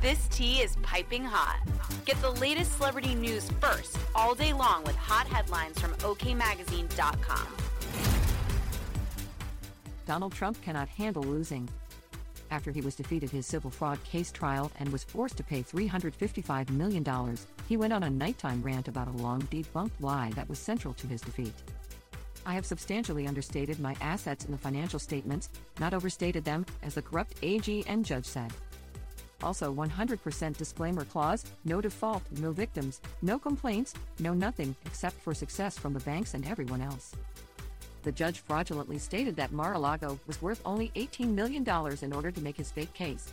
This tea is piping hot. Get the latest celebrity news first all day long with hot headlines from OKMagazine.com. Donald Trump cannot handle losing. After he was defeated his civil fraud case trial and was forced to pay $355 million, he went on a nighttime rant about a long debunked lie that was central to his defeat. I have substantially understated my assets in the financial statements, not overstated them, as the corrupt AG and judge said. Also, 100% disclaimer clause no default, no victims, no complaints, no nothing except for success from the banks and everyone else. The judge fraudulently stated that Mar a Lago was worth only $18 million in order to make his fake case.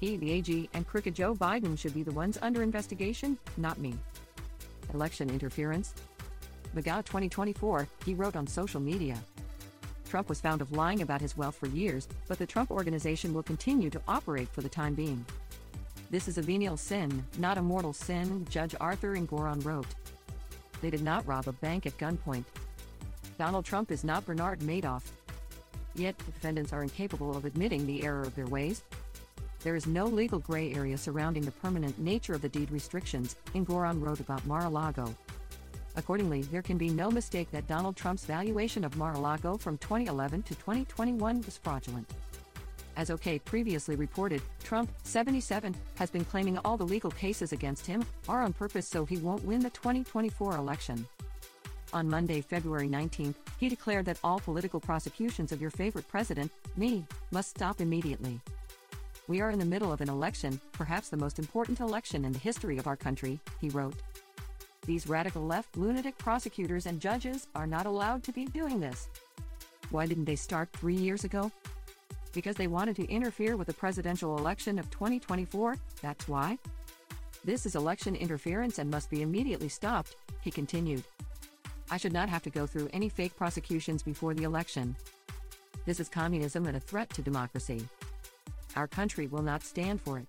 He, the AG, and crooked Joe Biden should be the ones under investigation, not me. Election interference? MAGA 2024, he wrote on social media. Trump was found of lying about his wealth for years, but the Trump organization will continue to operate for the time being. This is a venial sin, not a mortal sin, Judge Arthur Engoron wrote. They did not rob a bank at gunpoint. Donald Trump is not Bernard Madoff. Yet, defendants are incapable of admitting the error of their ways. There is no legal gray area surrounding the permanent nature of the deed restrictions, Engoron wrote about Mar a Lago. Accordingly, there can be no mistake that Donald Trump's valuation of Mar a Lago from 2011 to 2021 was fraudulent. As OK previously reported, Trump, 77, has been claiming all the legal cases against him are on purpose so he won't win the 2024 election. On Monday, February 19, he declared that all political prosecutions of your favorite president, me, must stop immediately. We are in the middle of an election, perhaps the most important election in the history of our country, he wrote. These radical left lunatic prosecutors and judges are not allowed to be doing this. Why didn't they start three years ago? Because they wanted to interfere with the presidential election of 2024, that's why? This is election interference and must be immediately stopped, he continued. I should not have to go through any fake prosecutions before the election. This is communism and a threat to democracy. Our country will not stand for it.